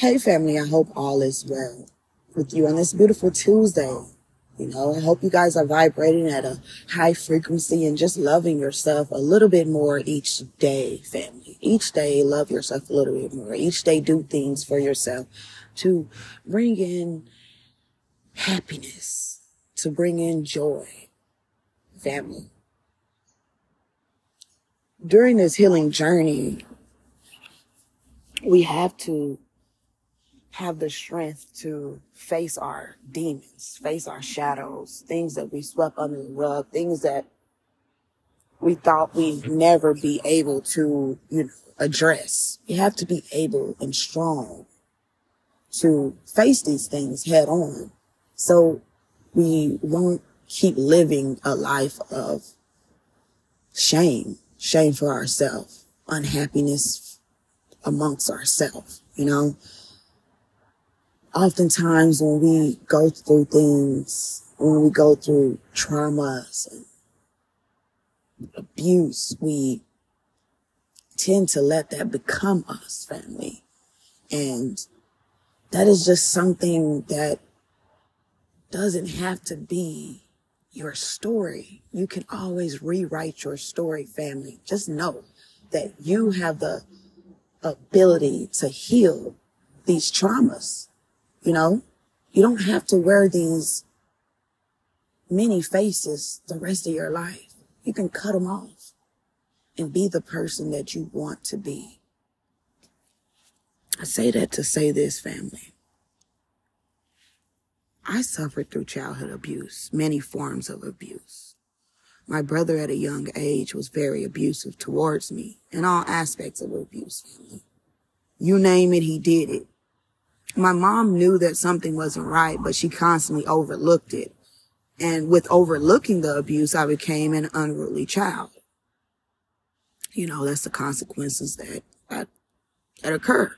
Hey, family, I hope all is well with you on this beautiful Tuesday. You know, I hope you guys are vibrating at a high frequency and just loving yourself a little bit more each day, family. Each day, love yourself a little bit more. Each day, do things for yourself to bring in happiness, to bring in joy, family. During this healing journey, we have to have the strength to face our demons, face our shadows, things that we swept under the rug, things that we thought we'd never be able to, you know, address. You have to be able and strong to face these things head on. So we won't keep living a life of shame, shame for ourselves, unhappiness amongst ourselves, you know? Oftentimes when we go through things, when we go through traumas and abuse, we tend to let that become us, family. And that is just something that doesn't have to be your story. You can always rewrite your story, family. Just know that you have the ability to heal these traumas. You know, you don't have to wear these many faces the rest of your life. You can cut them off and be the person that you want to be. I say that to say this, family. I suffered through childhood abuse, many forms of abuse. My brother at a young age was very abusive towards me in all aspects of abuse, family. You name it, he did it. My mom knew that something wasn't right, but she constantly overlooked it. And with overlooking the abuse, I became an unruly child. You know, that's the consequences that, that, that occur.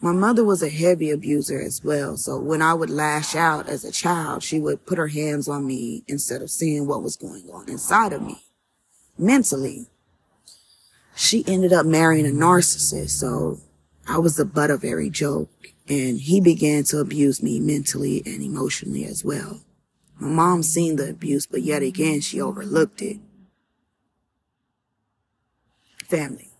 My mother was a heavy abuser as well. So when I would lash out as a child, she would put her hands on me instead of seeing what was going on inside of me mentally. She ended up marrying a narcissist. So I was the butt of every joke and he began to abuse me mentally and emotionally as well. My mom seen the abuse, but yet again, she overlooked it. Family.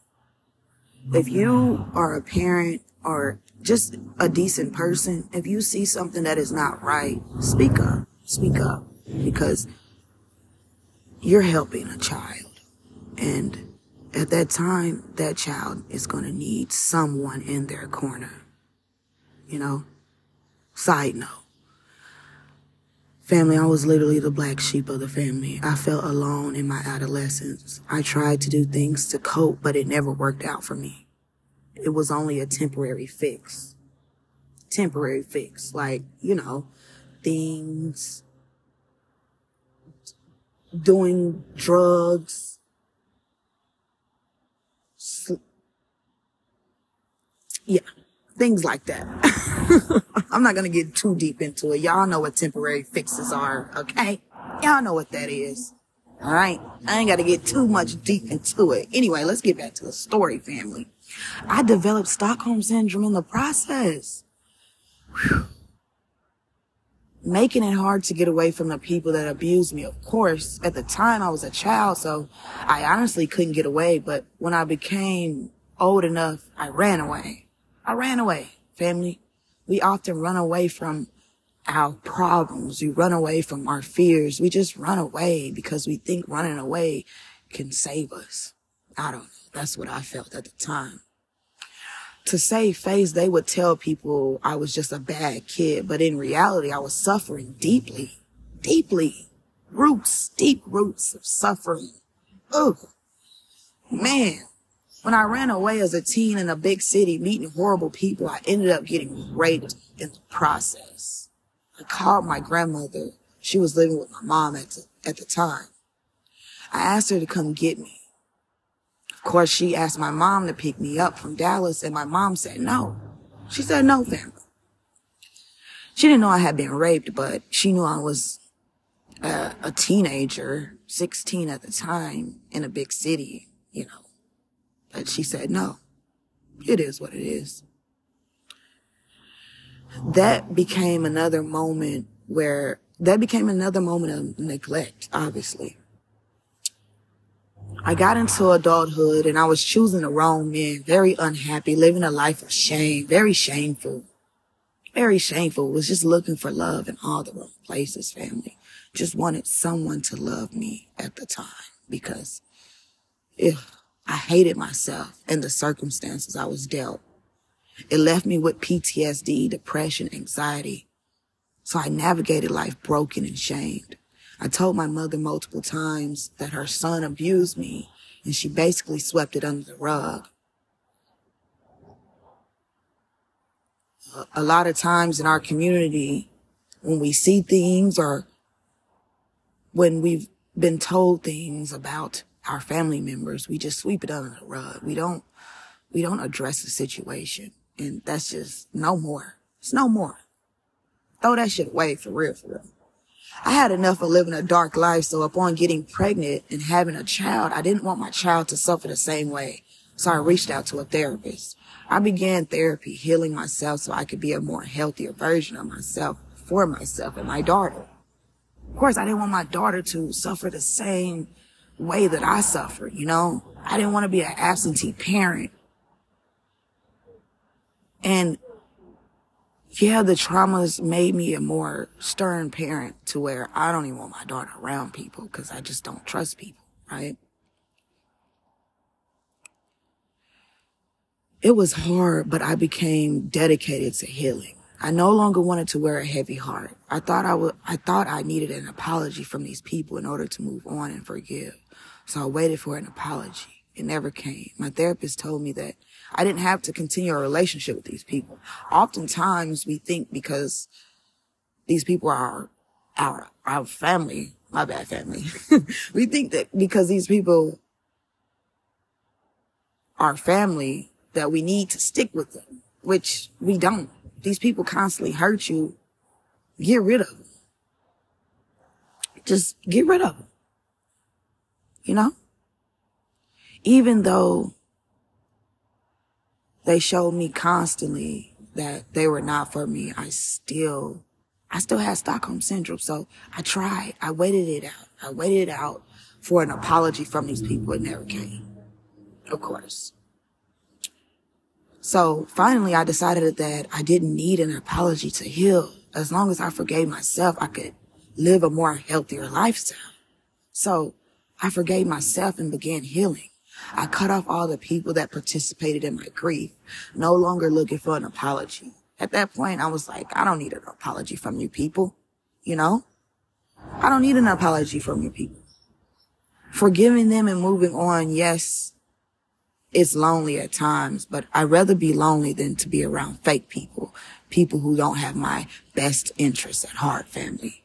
If you are a parent or just a decent person, if you see something that is not right, speak up. Speak up because you're helping a child. And at that time, that child is going to need someone in their corner. You know? Side note. Family, I was literally the black sheep of the family. I felt alone in my adolescence. I tried to do things to cope, but it never worked out for me it was only a temporary fix. Temporary fix. Like, you know, things, doing drugs, yeah, things like that. I'm not going to get too deep into it. Y'all know what temporary fixes are, okay? Y'all know what that is. All right. I ain't got to get too much deep into it. Anyway, let's get back to the story, family. I developed Stockholm syndrome in the process. Whew. Making it hard to get away from the people that abused me. Of course, at the time I was a child, so I honestly couldn't get away. But when I became old enough, I ran away. I ran away, family. We often run away from our problems. We run away from our fears. We just run away because we think running away can save us. I don't know. That's what I felt at the time. To save face, they would tell people I was just a bad kid, but in reality, I was suffering deeply, deeply. Roots, deep roots of suffering. Ugh. Man, when I ran away as a teen in a big city meeting horrible people, I ended up getting raped in the process. I called my grandmother. She was living with my mom at the, at the time. I asked her to come get me. Of course, she asked my mom to pick me up from Dallas and my mom said no. She said no, family. She didn't know I had been raped, but she knew I was a, a teenager, 16 at the time in a big city, you know. She said no. It is what it is. that became another moment where that became another moment of neglect, obviously. I got into adulthood and I was choosing the wrong men, very unhappy, living a life of shame, very shameful, very shameful, was just looking for love in all the wrong places, family. Just wanted someone to love me at the time because if I hated myself and the circumstances I was dealt. It left me with PTSD, depression, anxiety. So I navigated life broken and shamed. I told my mother multiple times that her son abused me and she basically swept it under the rug. A lot of times in our community, when we see things or when we've been told things about our family members, we just sweep it under the rug. We don't, we don't address the situation. And that's just no more. It's no more. Throw that shit away for real, for real. I had enough of living a dark life. So upon getting pregnant and having a child, I didn't want my child to suffer the same way. So I reached out to a therapist. I began therapy, healing myself so I could be a more healthier version of myself for myself and my daughter. Of course, I didn't want my daughter to suffer the same way that I suffered, you know? I didn't want to be an absentee parent. And yeah, the traumas made me a more stern parent to where I don't even want my daughter around people because I just don't trust people, right? It was hard, but I became dedicated to healing. I no longer wanted to wear a heavy heart. I thought I would, I thought I needed an apology from these people in order to move on and forgive. So I waited for an apology. It never came. My therapist told me that I didn't have to continue a relationship with these people. Oftentimes we think because these people are our, our family, my bad family. we think that because these people are family that we need to stick with them, which we don't. These people constantly hurt you. Get rid of them. Just get rid of them. You know? Even though they showed me constantly that they were not for me, I still, I still had Stockholm syndrome. So I tried. I waited it out. I waited it out for an apology from these people. It never came. Of course. So finally I decided that I didn't need an apology to heal. As long as I forgave myself, I could live a more healthier lifestyle. So I forgave myself and began healing. I cut off all the people that participated in my grief, no longer looking for an apology. At that point, I was like, I don't need an apology from you people. You know, I don't need an apology from you people. Forgiving them and moving on. Yes, it's lonely at times, but I'd rather be lonely than to be around fake people, people who don't have my best interests at heart, family.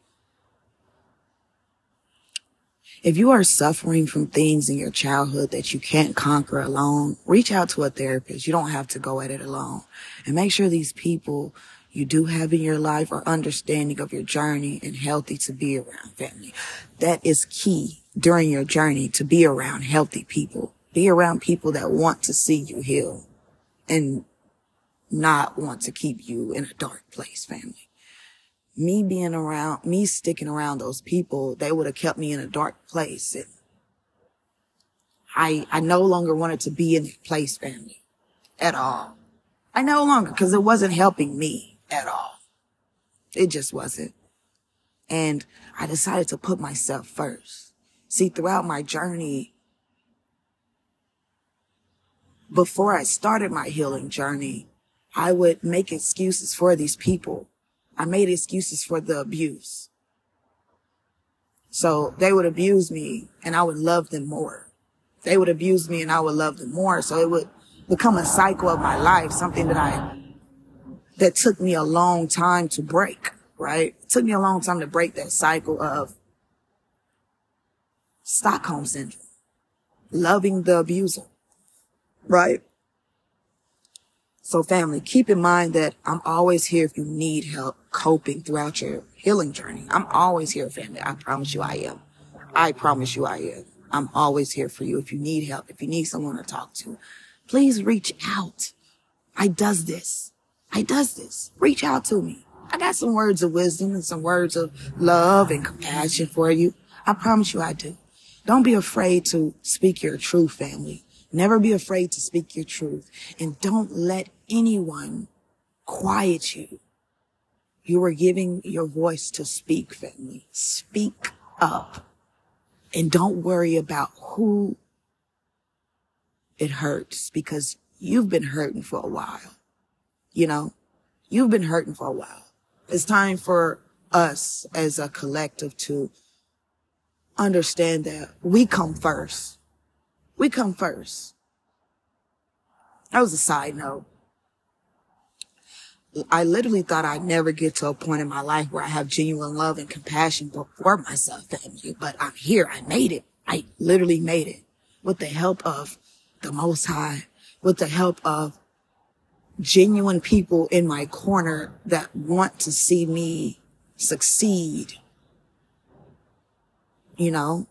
If you are suffering from things in your childhood that you can't conquer alone, reach out to a therapist. You don't have to go at it alone and make sure these people you do have in your life are understanding of your journey and healthy to be around family. That is key during your journey to be around healthy people. Be around people that want to see you heal and not want to keep you in a dark place, family me being around, me sticking around those people, they would have kept me in a dark place. And I, I no longer wanted to be in that place, family, at all. I no longer, cause it wasn't helping me at all. It just wasn't. And I decided to put myself first. See, throughout my journey, before I started my healing journey, I would make excuses for these people I made excuses for the abuse. So they would abuse me and I would love them more. They would abuse me and I would love them more. So it would become a cycle of my life, something that I, that took me a long time to break, right? It took me a long time to break that cycle of Stockholm syndrome, loving the abuser, right? So family, keep in mind that I'm always here if you need help coping throughout your healing journey. I'm always here, family. I promise you I am. I promise you I am. I'm always here for you. If you need help, if you need someone to talk to, please reach out. I does this. I does this. Reach out to me. I got some words of wisdom and some words of love and compassion for you. I promise you I do. Don't be afraid to speak your truth, family. Never be afraid to speak your truth and don't let anyone quiet you. You are giving your voice to speak, family. Speak up and don't worry about who it hurts because you've been hurting for a while. You know, you've been hurting for a while. It's time for us as a collective to understand that we come first. We come first. That was a side note. I literally thought I'd never get to a point in my life where I have genuine love and compassion for myself, family. But I'm here. I made it. I literally made it with the help of the Most High, with the help of genuine people in my corner that want to see me succeed. You know,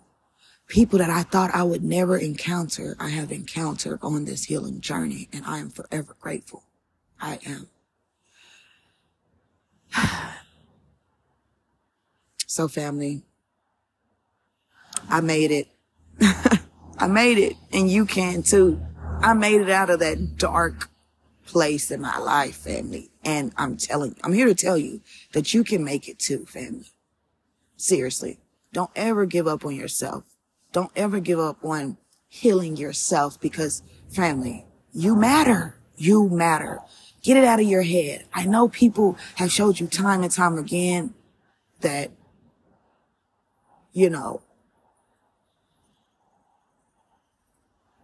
people that I thought I would never encounter, I have encountered on this healing journey, and I am forever grateful. I am. so family, I made it. I made it and you can too. I made it out of that dark place in my life, family. And I'm telling you, I'm here to tell you that you can make it too, family. Seriously. Don't ever give up on yourself. Don't ever give up on healing yourself because family, you matter. You matter. Get it out of your head. I know people have showed you time and time again that, you know,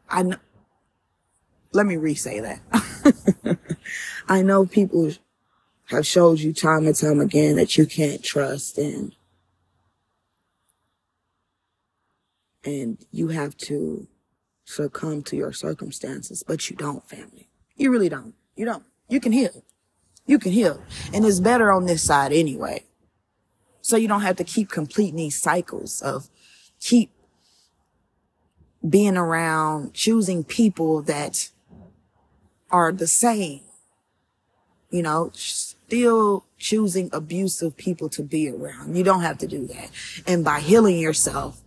I know, let me re-say that. I know people have showed you time and time again that you can't trust and, and you have to succumb to your circumstances, but you don't, family. You really don't. You don't. You can heal. You can heal. And it's better on this side anyway. So you don't have to keep completing these cycles of keep being around, choosing people that are the same, you know, still choosing abusive people to be around. You don't have to do that. And by healing yourself,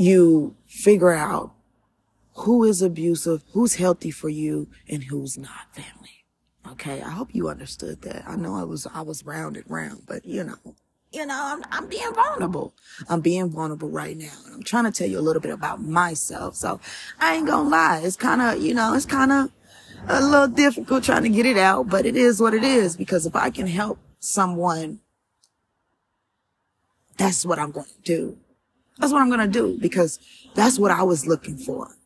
you figure out who is abusive, who's healthy for you, and who's not family. Okay. I hope you understood that. I know I was, I was rounded round, but you know, you know, I'm, I'm being vulnerable. I'm being vulnerable right now. And I'm trying to tell you a little bit about myself. So I ain't gonna lie. It's kind of, you know, it's kind of a little difficult trying to get it out, but it is what it is because if I can help someone, that's what I'm going to do. That's what I'm going to do because that's what I was looking for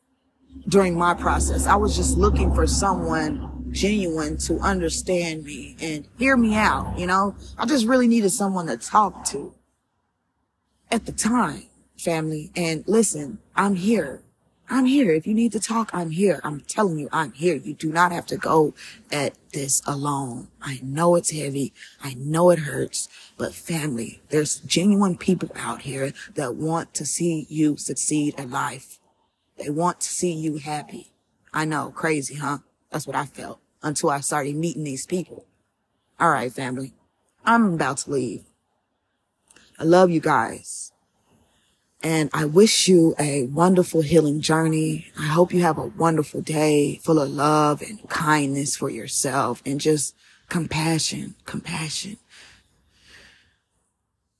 during my process. I was just looking for someone genuine to understand me and hear me out. You know, I just really needed someone to talk to at the time, family. And listen, I'm here. I'm here. If you need to talk, I'm here. I'm telling you, I'm here. You do not have to go at this alone. I know it's heavy. I know it hurts, but family, there's genuine people out here that want to see you succeed in life. They want to see you happy. I know, crazy, huh? That's what I felt until I started meeting these people. All right, family. I'm about to leave. I love you guys. And I wish you a wonderful healing journey. I hope you have a wonderful day full of love and kindness for yourself and just compassion, compassion.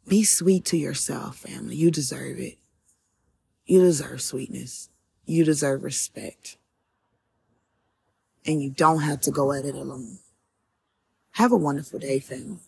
Be sweet to yourself, family. You deserve it. You deserve sweetness. You deserve respect and you don't have to go at it alone. Have a wonderful day, family.